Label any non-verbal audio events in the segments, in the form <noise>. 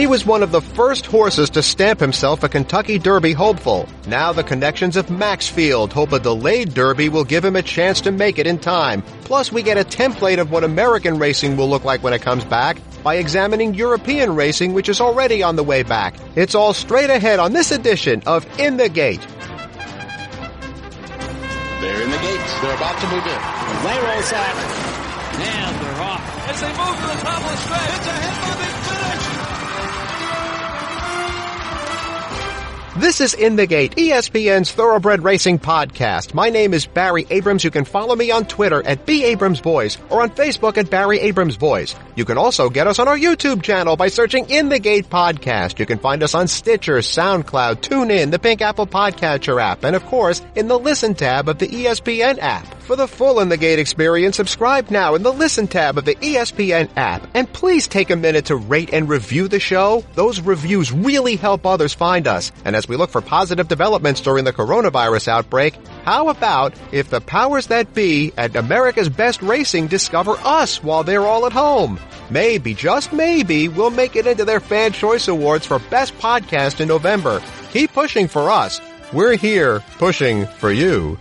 He was one of the first horses to stamp himself a Kentucky Derby hopeful. Now the connections of Maxfield hope a delayed Derby will give him a chance to make it in time. Plus we get a template of what American racing will look like when it comes back by examining European racing which is already on the way back. It's all straight ahead on this edition of In the Gate. They're in the gates. They're about to move in. They roll out. And they're off. As they move to the top of the stretch. It's a head-bobbing This is In the Gate, ESPN's Thoroughbred Racing podcast. My name is Barry Abrams. You can follow me on Twitter at B Abrams Voice or on Facebook at Barry Abrams Voice. You can also get us on our YouTube channel by searching In the Gate Podcast. You can find us on Stitcher, SoundCloud, TuneIn, the Pink Apple Podcatcher app, and of course, in the Listen tab of the ESPN app. For the full In the Gate experience, subscribe now in the Listen tab of the ESPN app. And please take a minute to rate and review the show. Those reviews really help others find us. And as we look for positive developments during the coronavirus outbreak, how about if the powers that be at America's Best Racing discover us while they're all at home? Maybe, just maybe, we'll make it into their Fan Choice Awards for Best Podcast in November. Keep pushing for us. We're here pushing for you.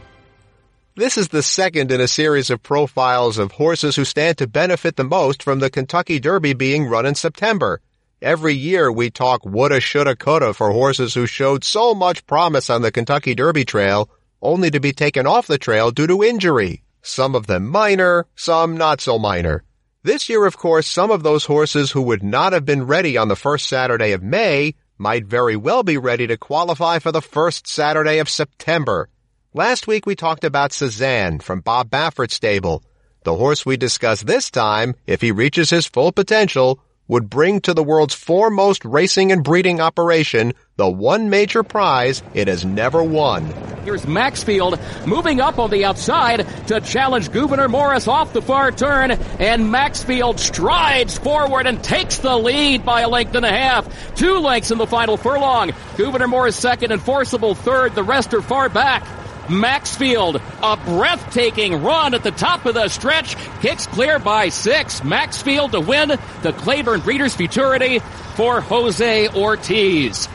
This is the second in a series of profiles of horses who stand to benefit the most from the Kentucky Derby being run in September. Every year we talk woulda, shoulda, coulda for horses who showed so much promise on the Kentucky Derby trail, only to be taken off the trail due to injury. Some of them minor, some not so minor. This year, of course, some of those horses who would not have been ready on the first Saturday of May might very well be ready to qualify for the first Saturday of September. Last week we talked about Cezanne from Bob Baffert's stable. The horse we discuss this time, if he reaches his full potential, would bring to the world's foremost racing and breeding operation the one major prize it has never won. Here's Maxfield moving up on the outside to challenge Gouverneur Morris off the far turn, and Maxfield strides forward and takes the lead by a length and a half. Two lengths in the final furlong. Gouverneur Morris second and Forcible third. The rest are far back. Maxfield, a breathtaking run at the top of the stretch, kicks clear by six. Maxfield to win the Claiborne Breeders' Futurity for Jose Ortiz.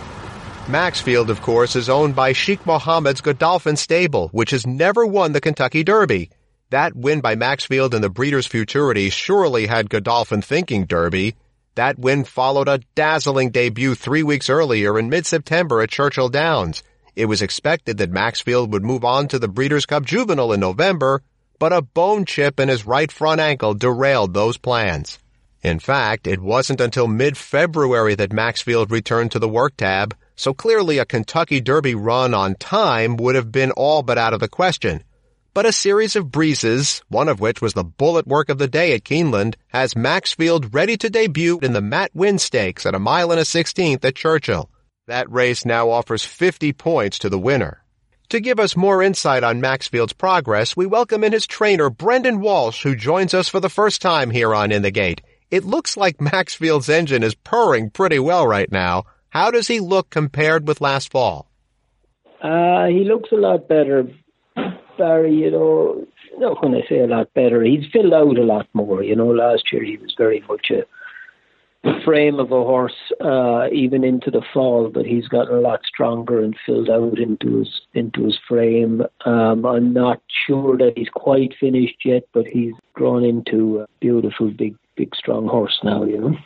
Maxfield, of course, is owned by Sheikh Mohammed's Godolphin stable, which has never won the Kentucky Derby. That win by Maxfield in the Breeders' Futurity surely had Godolphin thinking Derby. That win followed a dazzling debut three weeks earlier in mid-September at Churchill Downs. It was expected that Maxfield would move on to the Breeders' Cup Juvenile in November, but a bone chip in his right front ankle derailed those plans. In fact, it wasn't until mid-February that Maxfield returned to the work tab, so clearly a Kentucky Derby run on time would have been all but out of the question. But a series of breezes, one of which was the bullet work of the day at Keeneland, has Maxfield ready to debut in the Matt Winn Stakes at a mile and a sixteenth at Churchill. That race now offers 50 points to the winner. To give us more insight on Maxfield's progress, we welcome in his trainer, Brendan Walsh, who joins us for the first time here on In the Gate. It looks like Maxfield's engine is purring pretty well right now. How does he look compared with last fall? Uh, he looks a lot better, Barry. You know, not when I say a lot better, he's filled out a lot more. You know, last year he was very much a frame of a horse uh, even into the fall, but he's gotten a lot stronger and filled out into his into his frame. Um, I'm not sure that he's quite finished yet, but he's grown into a beautiful, big, big, strong horse now. You know.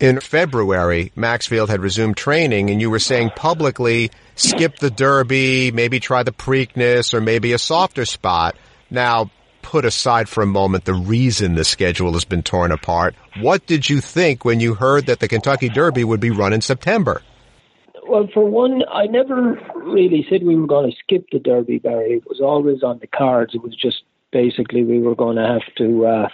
In February, Maxfield had resumed training, and you were saying publicly, skip the Derby, maybe try the Preakness, or maybe a softer spot. Now, put aside for a moment the reason the schedule has been torn apart, what did you think when you heard that the Kentucky Derby would be run in September? Well, for one, I never really said we were going to skip the Derby, Barry. It was always on the cards. It was just basically we were going to have to uh,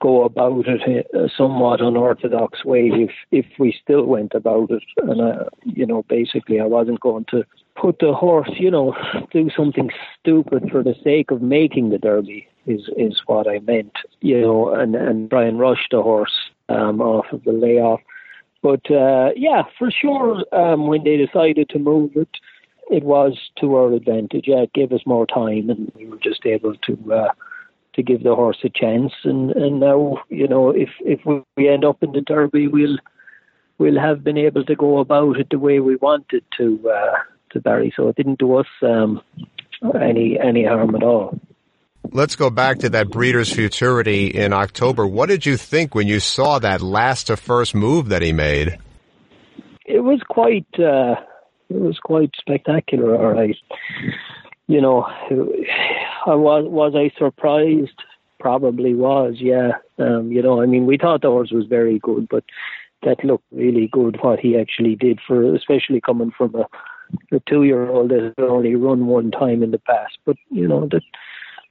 go about it a somewhat unorthodox way if if we still went about it. And uh, you know, basically, I wasn't going to put the horse, you know, do something stupid for the sake of making the Derby. Is is what I meant, you know, and and Brian and rush the horse um, off of the layoff. But uh, yeah, for sure, um, when they decided to move it, it was to our advantage. Yeah, it gave us more time, and we were just able to. Uh, to give the horse a chance. And, and now, you know, if if we end up in the Derby, we'll we'll have been able to go about it the way we wanted to uh, to Barry. So it didn't do us um, any any harm at all. Let's go back to that Breeders' Futurity in October. What did you think when you saw that last to first move that he made? It was quite uh, it was quite spectacular. All right, you know, I was was I surprised? Probably was. Yeah, um, you know, I mean, we thought the horse was very good, but that looked really good what he actually did for, especially coming from a, a two-year-old that had only run one time in the past. But you know that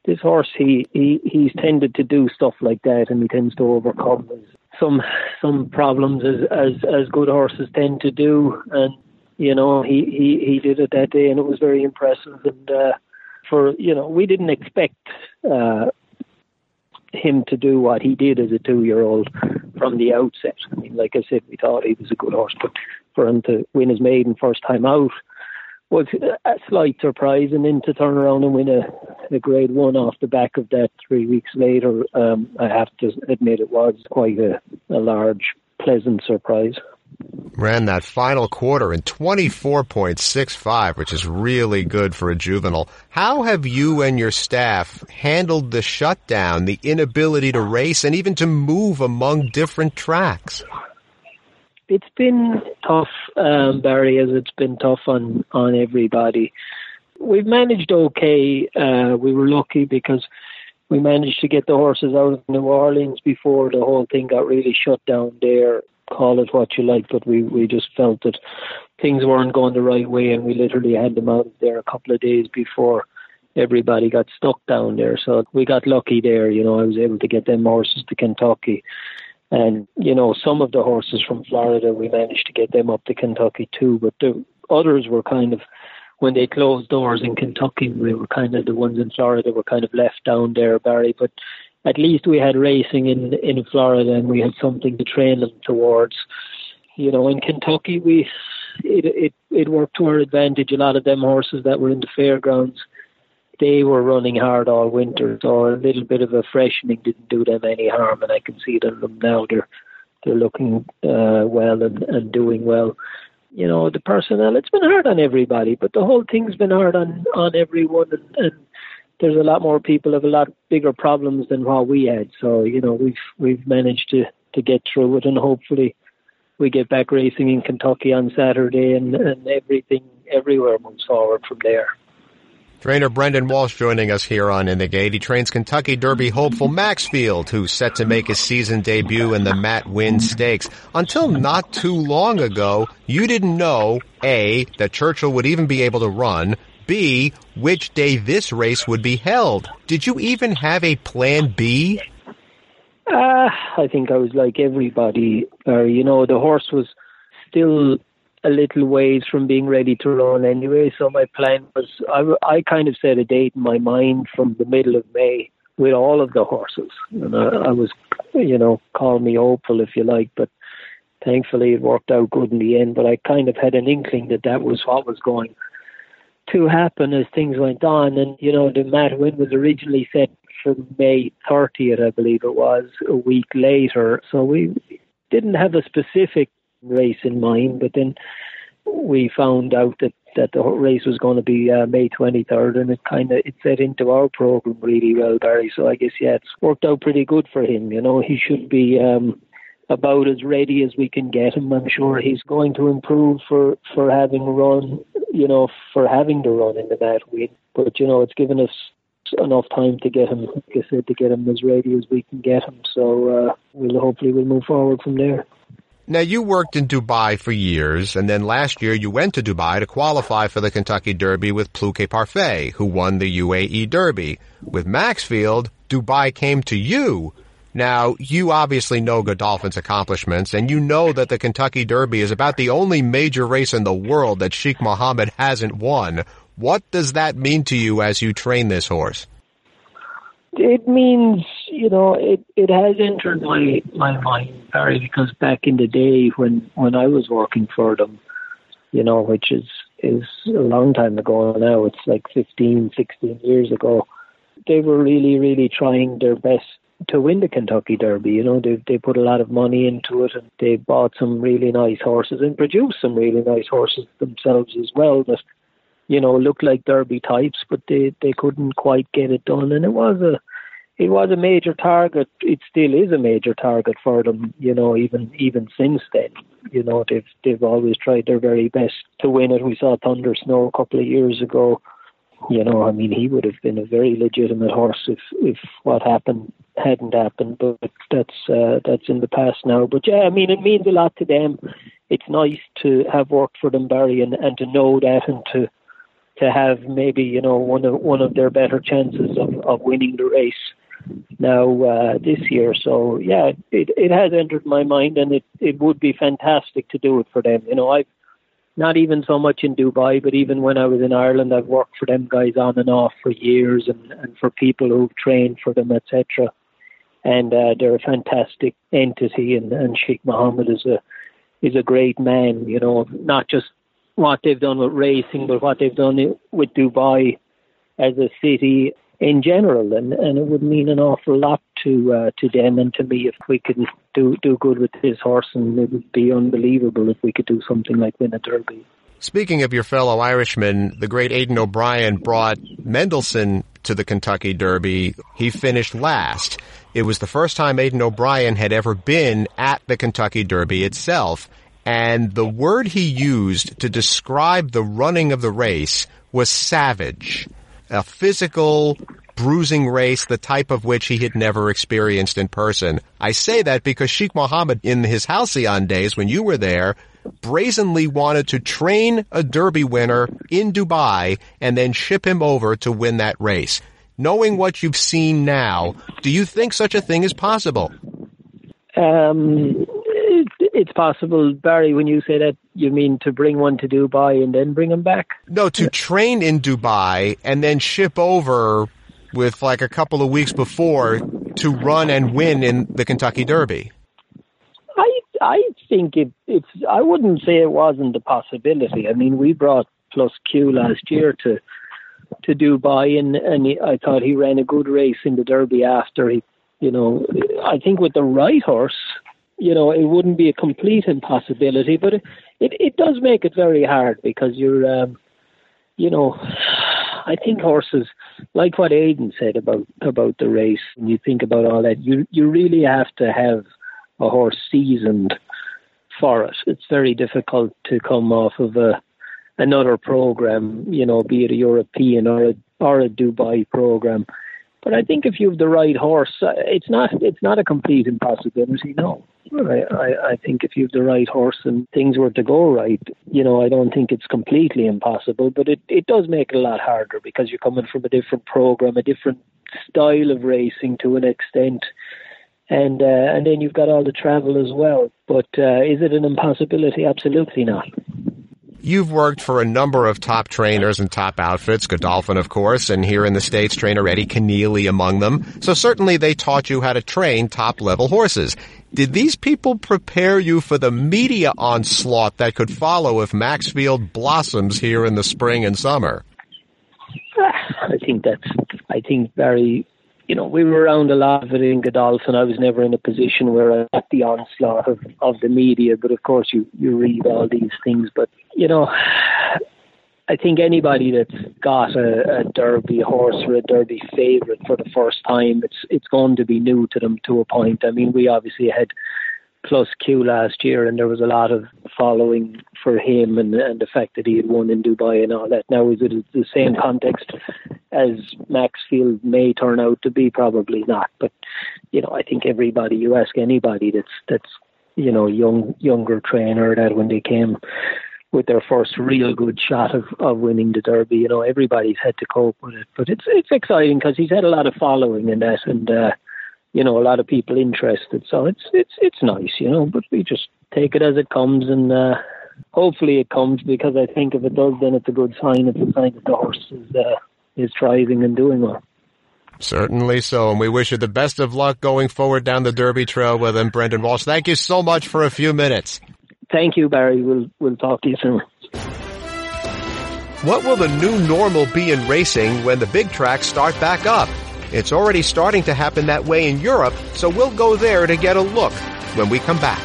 this horse, he he he's tended to do stuff like that, and he tends to overcome some some problems as as as good horses tend to do. And you know, he he he did it that day, and it was very impressive. And uh, for you know, we didn't expect. Uh, him to do what he did as a two-year-old from the outset. I mean, like I said, we thought he was a good horse, but for him to win his maiden first time out was a slight surprise, and then to turn around and win a, a Grade One off the back of that three weeks later, um, I have to admit it was quite a, a large, pleasant surprise ran that final quarter in 24.65, which is really good for a juvenile. How have you and your staff handled the shutdown, the inability to race, and even to move among different tracks? It's been tough, um, Barry, as it's been tough on, on everybody. We've managed okay. Uh, we were lucky because we managed to get the horses out of New Orleans before the whole thing got really shut down there call it what you like, but we, we just felt that things weren't going the right way, and we literally had them out of there a couple of days before everybody got stuck down there. So we got lucky there. You know, I was able to get them horses to Kentucky. And, you know, some of the horses from Florida, we managed to get them up to Kentucky too. But the others were kind of, when they closed doors in Kentucky, we were kind of the ones in Florida were kind of left down there, Barry. But at least we had racing in in Florida and we had something to train them towards. You know, in Kentucky we it it it worked to our advantage. A lot of them horses that were in the fairgrounds, they were running hard all winter, so a little bit of a freshening didn't do them any harm, and I can see it in them now. They're they're looking uh, well and, and doing well. You know, the personnel, it's been hard on everybody, but the whole thing's been hard on, on everyone. And, and there's a lot more people have a lot bigger problems than what we had. So you know we've we've managed to to get through it, and hopefully we get back racing in Kentucky on Saturday, and and everything everywhere moves forward from there. Trainer Brendan Walsh joining us here on In the Gate. He trains Kentucky Derby hopeful Maxfield, who's set to make his season debut in the Matt Winn Stakes. Until not too long ago, you didn't know, A, that Churchill would even be able to run, B, which day this race would be held. Did you even have a plan B? Uh, I think I was like everybody. You know, the horse was still a little ways from being ready to run anyway. So my plan was, I, I kind of set a date in my mind from the middle of May with all of the horses. And I, I was, you know, call me hopeful if you like, but thankfully it worked out good in the end. But I kind of had an inkling that that was what was going to happen as things went on. And, you know, the Matt Winn was originally set for May 30th, I believe it was, a week later. So we didn't have a specific race in mind, but then we found out that, that the race was going to be uh, May 23rd, and it kind of it set into our program really well, Barry. So I guess yeah, it's worked out pretty good for him. You know, he should be um, about as ready as we can get him. I'm sure he's going to improve for for having run, you know, for having to run in the Matt Winn. But you know, it's given us enough time to get him, like I said, to get him as ready as we can get him. So uh, we'll hopefully we'll move forward from there. Now you worked in Dubai for years, and then last year you went to Dubai to qualify for the Kentucky Derby with Plus Que Parfait, who won the UAE Derby. With Maxfield, Dubai came to you now, you obviously know Godolphin's accomplishments, and you know that the Kentucky Derby is about the only major race in the world that Sheikh Mohammed hasn't won. What does that mean to you as you train this horse? It means, you know, it, it has entered my, my mind, Barry, because back in the day when, when I was working for them, you know, which is, is a long time ago now, it's like 15, 16 years ago, they were really, really trying their best to win the Kentucky Derby. You know, they they put a lot of money into it, and they bought some really nice horses and produced some really nice horses themselves as well. That you know looked like Derby types, but they they couldn't quite get it done, and it was a it was a major target. It still is a major target for them. You know, even even since then, you know they've they've always tried their very best to win it. We saw Thunder Snow a couple of years ago you know, I mean, he would have been a very legitimate horse if if what happened hadn't happened. But that's uh, that's in the past now. But yeah, I mean, it means a lot to them. It's nice to have worked for them, Barry, and, and to know that, and to to have maybe you know one of one of their better chances of, of winning the race now uh, this year. So yeah, it it has entered my mind, and it it would be fantastic to do it for them. You know, I've not even so much in Dubai, but even when I was in Ireland, I've worked for them guys on and off for years, and, and for people who've trained for them, etc. And uh, they're a fantastic entity, and, and Sheikh Mohammed is a is a great man. You know, not just what they've done with racing, but what they've done with Dubai as a city in general, and, and it would mean an awful lot to uh, to them and to me if we could do do good with his horse, and it would be unbelievable if we could do something like win a Derby. Speaking of your fellow Irishman, the great Aidan O'Brien brought Mendelssohn to the Kentucky Derby. He finished last. It was the first time Aidan O'Brien had ever been at the Kentucky Derby itself. And the word he used to describe the running of the race was savage a physical, bruising race, the type of which he had never experienced in person. I say that because Sheikh Mohammed, in his Halcyon days when you were there, brazenly wanted to train a Derby winner in Dubai and then ship him over to win that race. Knowing what you've seen now, do you think such a thing is possible? Um, it's possible, Barry, when you say that, you mean to bring one to Dubai and then bring him back? No, to train in Dubai and then ship over with like a couple of weeks before to run and win in the Kentucky Derby. I I think it, it's. I wouldn't say it wasn't a possibility. I mean, we brought Plus Que last year to to Dubai, and and he, I thought he ran a good race in the Derby after he. You know, I think with the right horse, you know, it wouldn't be a complete impossibility, but it, it, it does make it very hard because you're, um, you know, I think horses, like what Aidan said about about the race, when you think about all that, you you really have to have a horse seasoned for it. It's very difficult to come off of a another program, you know, be it a European or a or a Dubai program. But I think if you have the right horse, uh, it's not it's not a complete impossibility. No, I, I, think if you have the right horse and things were to go right, you know, I don't think it's completely impossible, but it, it does make it a lot harder because you're coming from a different program, a different style of racing to an extent. And uh, and then you've got all the travel as well. But uh, is it an impossibility? Absolutely not. You've worked for a number of top trainers and top outfits, Godolphin, of course, and here in the States, trainer Eddie Kenneally among them. So certainly they taught you how to train top level horses. Did these people prepare you for the media onslaught that could follow if Maxfield blossoms here in the spring and summer? I think that's, I think very you know, we were around a lot of it in Godolphin. I was never in a position where I got the onslaught of, of the media, but of course you, you read all these things. But, you know, I think anybody that's got a, a Derby horse or a Derby favourite for the first time, it's it's going to be new to them to a point. I mean, we obviously had Plus Que last year, and there was a lot of following for him and, and the fact that he had won in Dubai and all that. Now, is it the same context as Maxfield may turn out to be? Probably not. But you know, I think everybody you ask anybody that's that's you know young younger trainer that when they came with their first real good shot of, of winning the Derby, you know, everybody's had to cope with it. But it's it's exciting because he's had a lot of following in that and. uh you know, a lot of people interested. So it's it's it's nice, you know. But we just take it as it comes, and uh, hopefully it comes because I think if it does, then it's a good sign. It's a sign that the horse is uh, is thriving and doing well. Certainly so, and we wish you the best of luck going forward down the Derby Trail with him, Brendan Walsh. Thank you so much for a few minutes. Thank you, Barry. We'll we'll talk to you soon. What will the new normal be in racing when the big tracks start back up? It's already starting to happen that way in Europe, so we'll go there to get a look when we come back.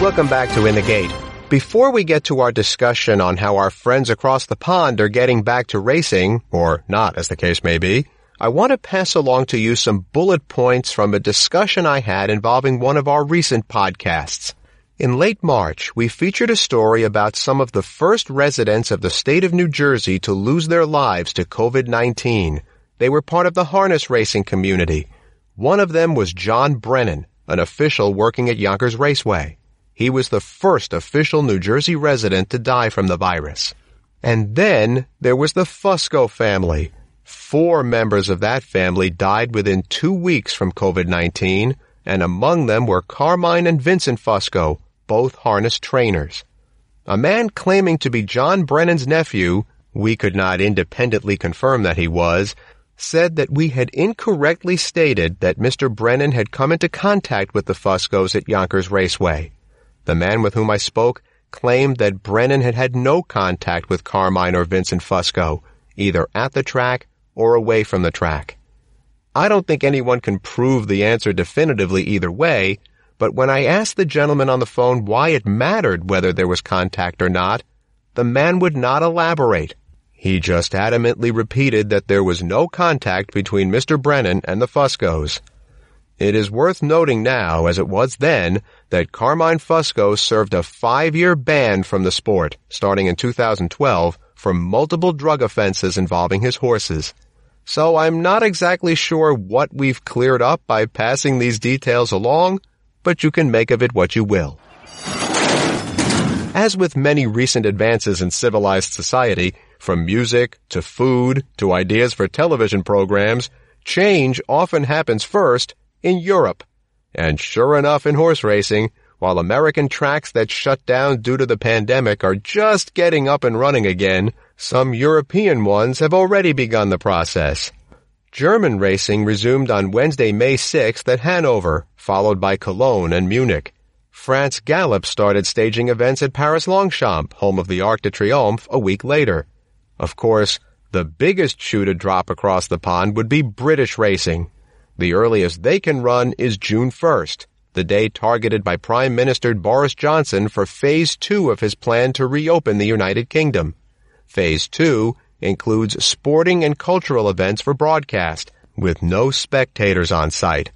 Welcome back to In the Gate. Before we get to our discussion on how our friends across the pond are getting back to racing, or not as the case may be, I want to pass along to you some bullet points from a discussion I had involving one of our recent podcasts. In late March, we featured a story about some of the first residents of the state of New Jersey to lose their lives to COVID-19. They were part of the harness racing community. One of them was John Brennan, an official working at Yonkers Raceway. He was the first official New Jersey resident to die from the virus. And then there was the Fusco family. Four members of that family died within two weeks from COVID-19, and among them were Carmine and Vincent Fusco, both harness trainers. A man claiming to be John Brennan's nephew, we could not independently confirm that he was, said that we had incorrectly stated that Mr. Brennan had come into contact with the Fuscos at Yonkers Raceway. The man with whom I spoke claimed that Brennan had had no contact with Carmine or Vincent Fusco, either at the track or away from the track. I don't think anyone can prove the answer definitively either way, but when I asked the gentleman on the phone why it mattered whether there was contact or not, the man would not elaborate. He just adamantly repeated that there was no contact between Mr. Brennan and the Fuscos. It is worth noting now, as it was then, that Carmine Fusco served a five-year ban from the sport, starting in 2012, for multiple drug offenses involving his horses. So I'm not exactly sure what we've cleared up by passing these details along, but you can make of it what you will. As with many recent advances in civilized society, from music to food to ideas for television programs, change often happens first in Europe. And sure enough in horse racing, while American tracks that shut down due to the pandemic are just getting up and running again, some European ones have already begun the process. German racing resumed on Wednesday, May 6th at Hanover, followed by Cologne and Munich. France Galop started staging events at Paris Longchamp, home of the Arc de Triomphe, a week later. Of course, the biggest shoe to drop across the pond would be British racing. The earliest they can run is June 1st, the day targeted by Prime Minister Boris Johnson for Phase 2 of his plan to reopen the United Kingdom. Phase 2 includes sporting and cultural events for broadcast, with no spectators on site.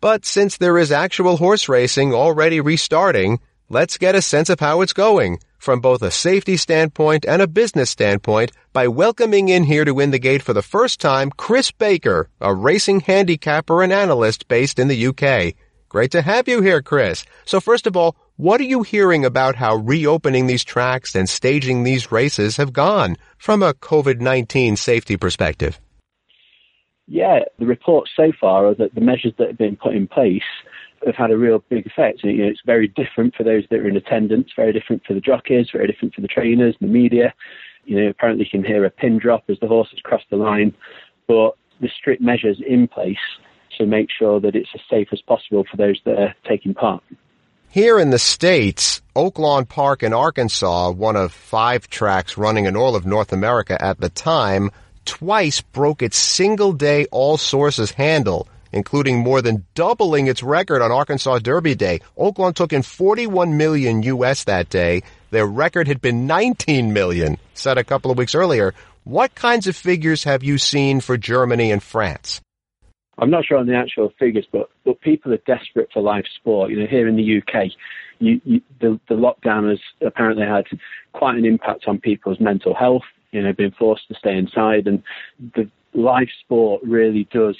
But since there is actual horse racing already restarting, let's get a sense of how it's going from both a safety standpoint and a business standpoint by welcoming in here to win the gate for the first time Chris Baker, a racing handicapper and analyst based in the UK. Great to have you here, Chris. So first of all, what are you hearing about how reopening these tracks and staging these races have gone from a COVID-19 safety perspective? Yeah, the reports so far are that the measures that have been put in place have had a real big effect. You know, it's very different for those that are in attendance, very different for the jockeys, very different for the trainers, the media. You know, apparently you can hear a pin drop as the horses cross the line, but the strict measures in place to make sure that it's as safe as possible for those that are taking part. Here in the States, Oaklawn Park in Arkansas, one of five tracks running in all of North America at the time, twice broke its single day all sources handle including more than doubling its record on Arkansas Derby Day. Oaklawn took in 41 million US that day. Their record had been 19 million set a couple of weeks earlier. What kinds of figures have you seen for Germany and France? I'm not sure on the actual figures, but but people are desperate for live sport. You know, here in the UK, you, you, the the lockdown has apparently had quite an impact on people's mental health. You know, being forced to stay inside, and the live sport really does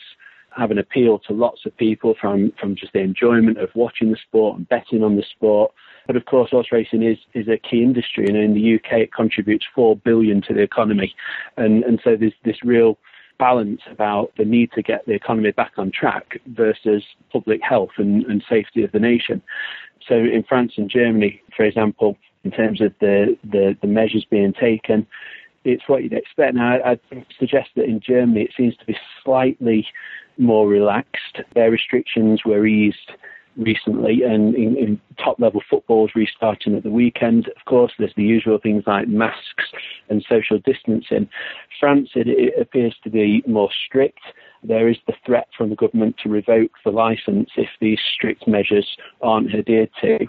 have an appeal to lots of people from, from just the enjoyment of watching the sport and betting on the sport. But of course, horse racing is, is a key industry, and in the UK, it contributes four billion to the economy, and and so there's this real balance about the need to get the economy back on track versus public health and, and safety of the nation. So in France and Germany, for example, in terms of the, the, the measures being taken, it's what you'd expect. Now, I'd suggest that in Germany it seems to be slightly more relaxed. Their restrictions were eased recently, and in, in top level football is restarting at the weekend. Of course, there's the usual things like masks and social distancing. France, it, it appears to be more strict. There is the threat from the government to revoke the license if these strict measures aren't adhered to.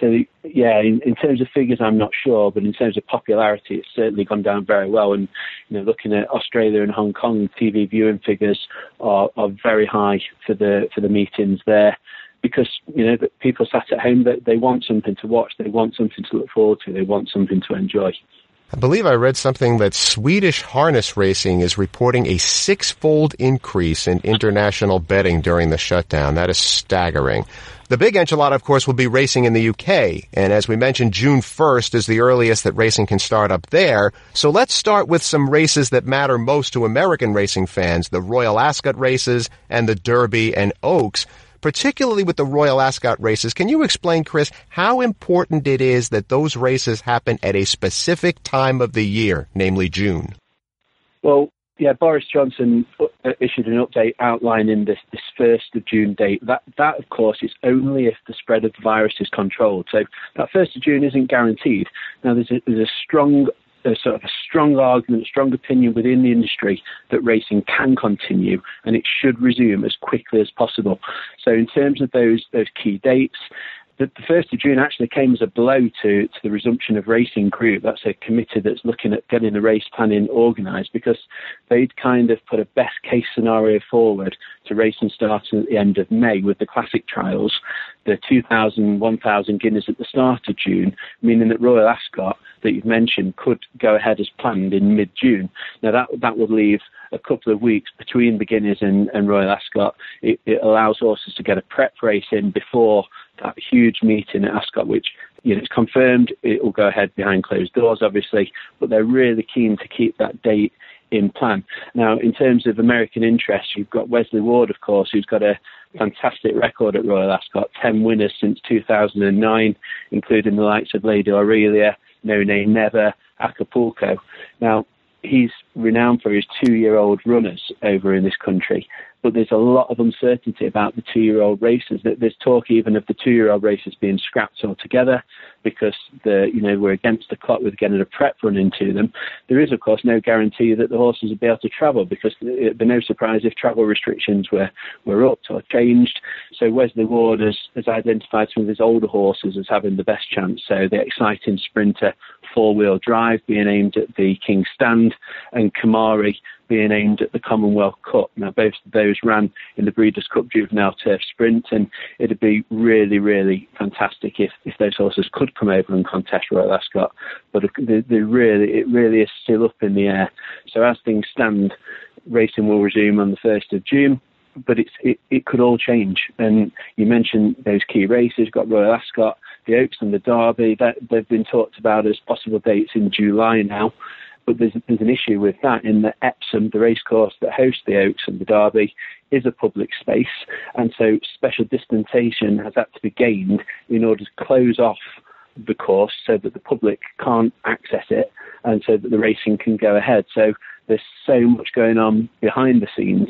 So yeah, in, in, terms of figures, I'm not sure, but in terms of popularity, it's certainly gone down very well. And you know, looking at Australia and Hong Kong, TV viewing figures are, are very high for the for the meetings there because you know people sat at home that they want something to watch, they want something to look forward to, they want something to enjoy. I believe I read something that Swedish harness racing is reporting a six-fold increase in international betting during the shutdown. That is staggering. The big enchilada, of course, will be racing in the UK. And as we mentioned, June 1st is the earliest that racing can start up there. So let's start with some races that matter most to American racing fans, the Royal Ascot races and the Derby and Oaks particularly with the Royal Ascot races. Can you explain, Chris, how important it is that those races happen at a specific time of the year, namely June? Well, yeah, Boris Johnson uh, issued an update outlining this this first of June date. That that of course is only if the spread of the virus is controlled. So that first of June isn't guaranteed. Now there's a, there's a strong a sort of a strong argument, a strong opinion within the industry that racing can continue and it should resume as quickly as possible. So in terms of those those key dates, the, 1st of June actually came as a blow to, to the resumption of Racing Group. That's a committee that's looking at getting the race planning organised because they'd kind of put a best case scenario forward to racing starting at the end of May with the classic trials, the 2,000, 1,000 Guineas at the start of June, meaning that Royal Ascot that you've mentioned could go ahead as planned in mid-June. Now that that would leave a couple of weeks between the Guineas and, and Royal Ascot. It, it allows horses to get a prep race in before that huge meeting at Ascot, which you know, it's confirmed it will go ahead behind closed doors, obviously, but they're really keen to keep that date in plan. Now, in terms of American interest, you've got Wesley Ward, of course, who's got a fantastic record at Royal Ascot, 10 winners since 2009, including the likes of Lady Aurelia, No Nay Never, Acapulco. Now, he's renowned for his two-year-old runners over in this country, but there's a lot of uncertainty about the two-year-old races. There's talk even of the two-year-old races being scrapped altogether because the you know we're against the clock with getting a prep run into them. There is of course no guarantee that the horses will be able to travel because it'd be no surprise if travel restrictions were were upped or changed. So Wesley Ward has, has identified some of his older horses as having the best chance. So the exciting sprinter four-wheel drive being aimed at the King's Stand and Kimari being aimed at the Commonwealth Cup. Now, both of those ran in the Breeders' Cup Juvenile Turf Sprint, and it'd be really, really fantastic if, if those horses could come over and contest Royal Ascot. But they, they really, it really is still up in the air. So as things stand, racing will resume on the 1st of June. But it's, it, it could all change. And you mentioned those key races. Got Royal Ascot, the Oaks and the Derby. That, they've been talked about as possible dates in July now. But there's, there's an issue with that in that Epsom, the racecourse that hosts the Oaks and the Derby, is a public space. And so special dispensation has had to be gained in order to close off the course so that the public can't access it and so that the racing can go ahead. So there's so much going on behind the scenes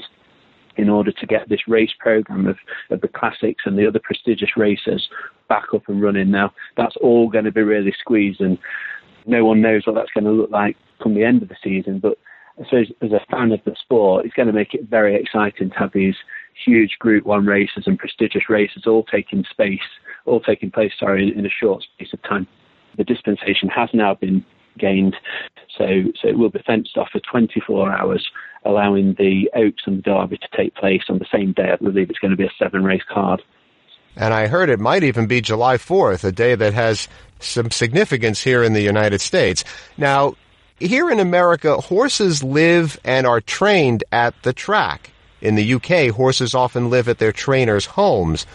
in order to get this race program of, of the classics and the other prestigious races back up and running now. That's all going to be really squeezed and no one knows what that's going to look like come the end of the season. But I suppose as a fan of the sport, it's going to make it very exciting to have these huge Group One races and prestigious races all taking space, all taking place, sorry, in, in a short space of time. The dispensation has now been gained, so so it will be fenced off for 24 hours, allowing the Oaks and the Derby to take place on the same day. I believe it's going to be a seven race card. And I heard it might even be July 4th, a day that has some significance here in the United States. Now, here in America, horses live and are trained at the track. In the UK, horses often live at their trainers' homes.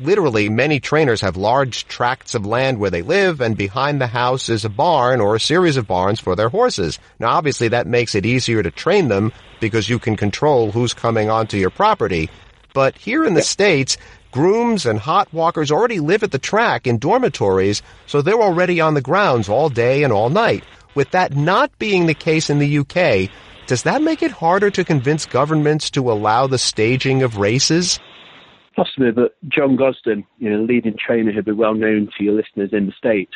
Literally, many trainers have large tracts of land where they live, and behind the house is a barn or a series of barns for their horses. Now, obviously, that makes it easier to train them because you can control who's coming onto your property. But here in the States, grooms and hot walkers already live at the track in dormitories, so they're already on the grounds all day and all night. With that not being the case in the UK, does that make it harder to convince governments to allow the staging of races? Possibly, but John Gosden, you know, leading trainer who'll be well known to your listeners in the States,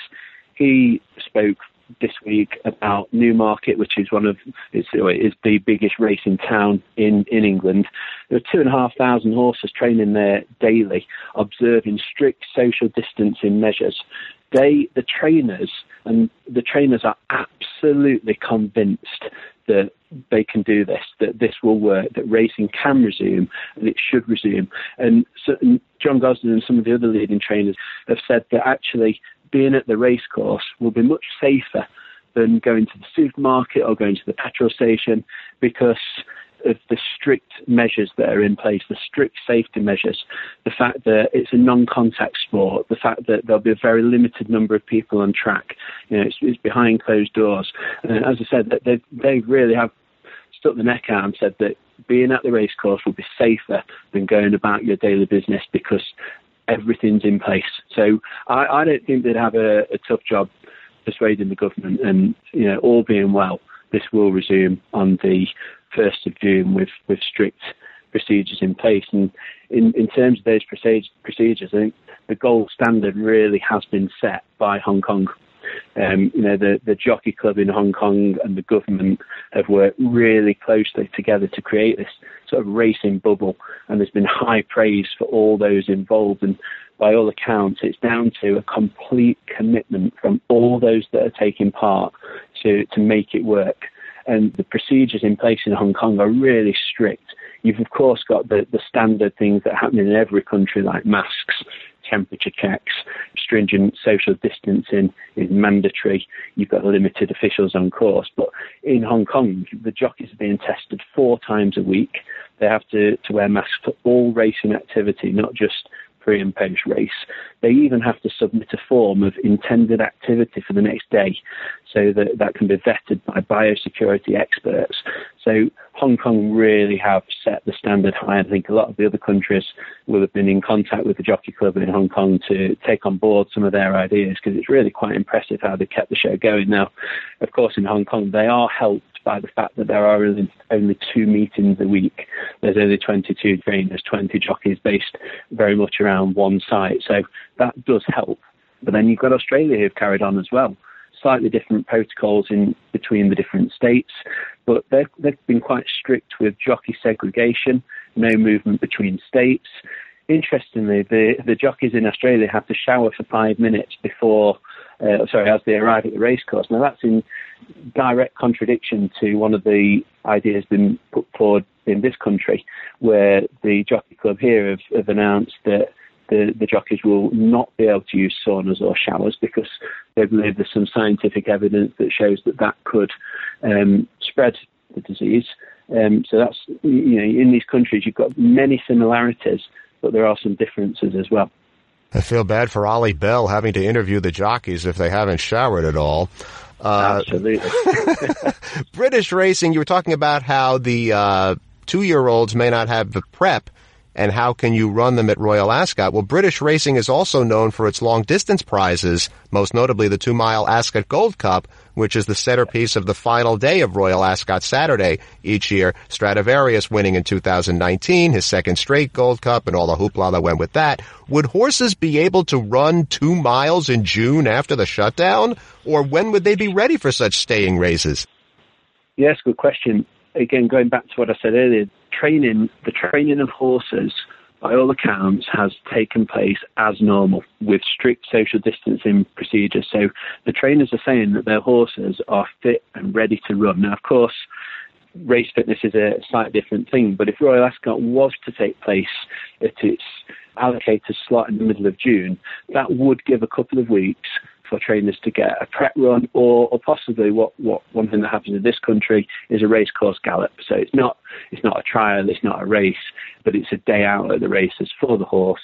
he spoke this week about Newmarket, which is one of it's, it's the biggest racing town in, in England. There are two and a half thousand horses training there daily, observing strict social distancing measures. They, the trainers, and the trainers are absolutely convinced that they can do this, that this will work, that racing can resume, and it should resume. And so John Gosden and some of the other leading trainers have said that actually being at the racecourse will be much safer than going to the supermarket or going to the petrol station because of the strict measures that are in place, the strict safety measures, the fact that it's a non-contact sport, the fact that there'll be a very limited number of people on track, you know, it's, it's behind closed doors. And as I said, they they really have stuck the neck out and said that being at the racecourse will be safer than going about your daily business because everything's in place. So I, I don't think they'd have a, a tough job persuading the government, and you know, all being well, this will resume on the first of June with with strict procedures in place. And in, in terms of those procedures, I think the gold standard really has been set by Hong Kong. Um, you know, the, the jockey club in Hong Kong and the government have worked really closely together to create this sort of racing bubble, and there's been high praise for all those involved. And by all accounts, it's down to a complete commitment from all those that are taking part to, to make it work. And the procedures in place in Hong Kong are really strict. You've of course got the, the standard things that happen in every country, like masks, temperature checks, stringent social distancing is mandatory. You've got limited officials on course. But in Hong Kong, the jockeys are being tested four times a week. They have to, to wear masks for all racing activity, not just pre and race. They even have to submit a form of intended activity for the next day so that that can be vetted by biosecurity experts. So Hong Kong really have set the standard high. I think a lot of the other countries will have been in contact with the Jockey Club in Hong Kong to take on board some of their ideas because it's really quite impressive how they kept the show going. Now, of course, in Hong Kong, they are helped by the fact that there are only, two meetings a week. There's only 22 trainers, 20 jockeys based very much around one site. So that does help. But then you've got Australia who've carried on as well. Slightly different protocols in between the different states, but they've, they've been quite strict with jockey segregation, no movement between states. Interestingly, the, the jockeys in Australia have to shower for five minutes before uh, sorry, as they arrive at the racecourse. Now that's in direct contradiction to one of the ideas been put forward in this country, where the jockey club here have, have announced that the, the, jockeys will not be able to use saunas or showers because they believe there's some scientific evidence that shows that that could um, spread the disease. Um, so that's you know in these countries you've got many similarities, but there are some differences as well. I feel bad for Oli Bell having to interview the jockeys if they haven't showered at all. Uh, Absolutely. <laughs> British racing, you were talking about how the uh, two year olds may not have the prep and how can you run them at Royal Ascot? Well, British racing is also known for its long distance prizes, most notably the two mile Ascot Gold Cup, which is the centerpiece of the final day of Royal Ascot Saturday each year. Stradivarius winning in 2019, his second straight Gold Cup and all the hoopla that went with that. Would horses be able to run two miles in June after the shutdown? Or when would they be ready for such staying races? Yes, good question. Again, going back to what I said earlier, training, the training of horses, by all accounts, has taken place as normal with strict social distancing procedures. So the trainers are saying that their horses are fit and ready to run. Now, of course, race fitness is a slightly different thing, but if Royal Ascot was to take place at its allocated slot in the middle of June, that would give a couple of weeks for trainers to get a prep run, or, or possibly what, what one thing that happens in this country is a race course gallop. So it's not it's not a trial, it's not a race, but it's a day out at the races for the horse,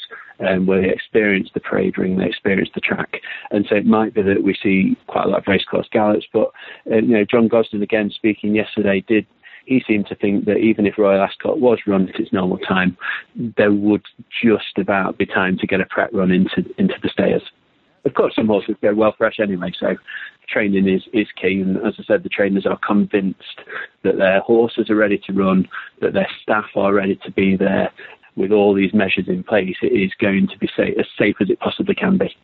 um, where they experience the parade ring, they experience the track, and so it might be that we see quite a lot of race course gallops. But uh, you know, John Gosden again speaking yesterday did he seemed to think that even if Royal Ascot was run at its normal time, there would just about be time to get a prep run into into the stayers. Of course, some horses go well fresh anyway, so training is, is key. And as I said, the trainers are convinced that their horses are ready to run, that their staff are ready to be there, with all these measures in place, it is going to be safe, as safe as it possibly can be.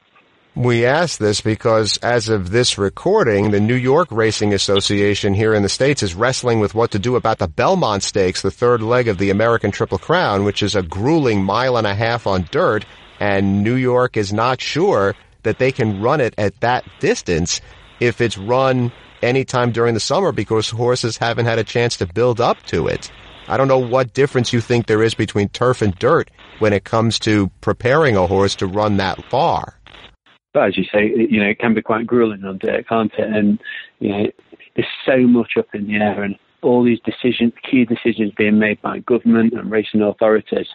We ask this because as of this recording, the New York Racing Association here in the States is wrestling with what to do about the Belmont Stakes, the third leg of the American Triple Crown, which is a grueling mile and a half on dirt, and New York is not sure that they can run it at that distance if it's run anytime during the summer because horses haven't had a chance to build up to it. I don't know what difference you think there is between turf and dirt when it comes to preparing a horse to run that far but as you say, you know, it can be quite grueling on dirt, can't it? And you know, there's so much up in the air, and all these decisions, key decisions being made by government and racing authorities.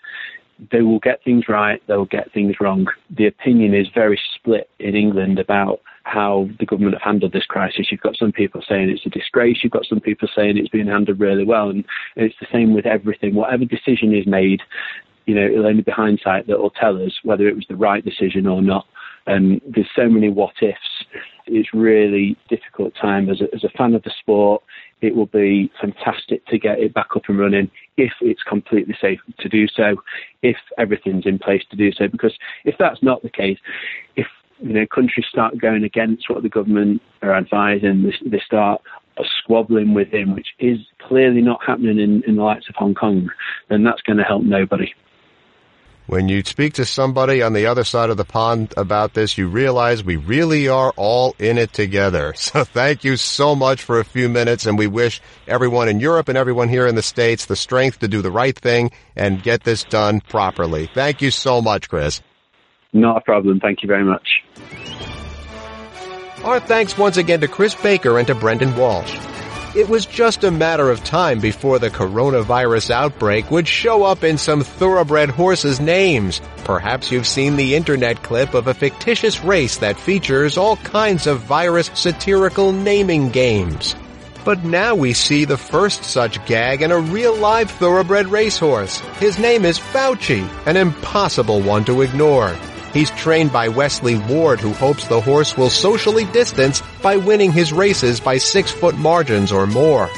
They will get things right, they will get things wrong. The opinion is very split in England about how the government have handled this crisis. You've got some people saying it's a disgrace. You've got some people saying it's been handled really well. And it's the same with everything. Whatever decision is made, you know, it'll only be hindsight that will tell us whether it was the right decision or not. And there's so many what ifs. It's really difficult time as a, as a fan of the sport. It will be fantastic to get it back up and running if it's completely safe to do so, if everything's in place to do so. Because if that's not the case, if you know countries start going against what the government are advising, they start squabbling within, which is clearly not happening in, in the likes of Hong Kong, then that's going to help nobody. When you speak to somebody on the other side of the pond about this, you realize we really are all in it together. <laughs> So thank you so much for a few minutes and we wish everyone in Europe and everyone here in the States the strength to do the right thing and get this done properly. Thank you so much, Chris. Not a problem. Thank you very much. Our thanks once again to Chris Baker and to Brendan Walsh. It was just a matter of time before the coronavirus outbreak would show up in some thoroughbred horses' names. Perhaps you've seen the internet clip of a fictitious race that features all kinds of virus satirical naming games. But now we see the first such gag in a real live thoroughbred racehorse. His name is Fauci, an impossible one to ignore. He's trained by Wesley Ward who hopes the horse will socially distance by winning his races by six foot margins or more.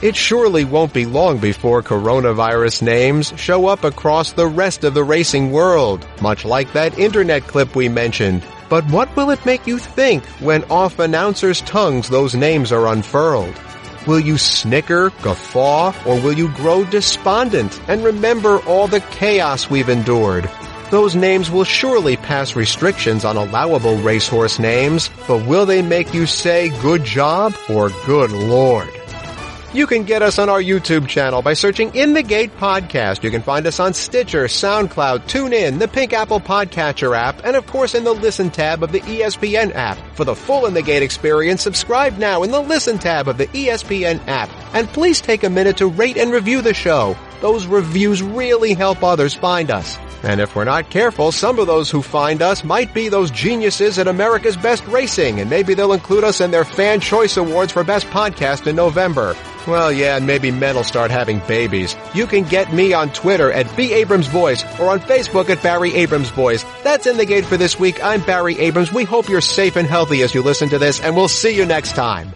It surely won't be long before coronavirus names show up across the rest of the racing world, much like that internet clip we mentioned. But what will it make you think when off announcers' tongues those names are unfurled? Will you snicker, guffaw, or will you grow despondent and remember all the chaos we've endured? Those names will surely pass restrictions on allowable racehorse names, but will they make you say good job or good lord? You can get us on our YouTube channel by searching In the Gate Podcast. You can find us on Stitcher, SoundCloud, TuneIn, the Pink Apple Podcatcher app, and of course in the Listen tab of the ESPN app. For the full In the Gate experience, subscribe now in the Listen tab of the ESPN app. And please take a minute to rate and review the show. Those reviews really help others find us. And if we're not careful, some of those who find us might be those geniuses at America's Best Racing, and maybe they'll include us in their Fan Choice Awards for Best Podcast in November. Well, yeah, and maybe men will start having babies. You can get me on Twitter at B. Abrams Voice or on Facebook at Barry Abrams Voice. That's in the gate for this week. I'm Barry Abrams. We hope you're safe and healthy as you listen to this, and we'll see you next time.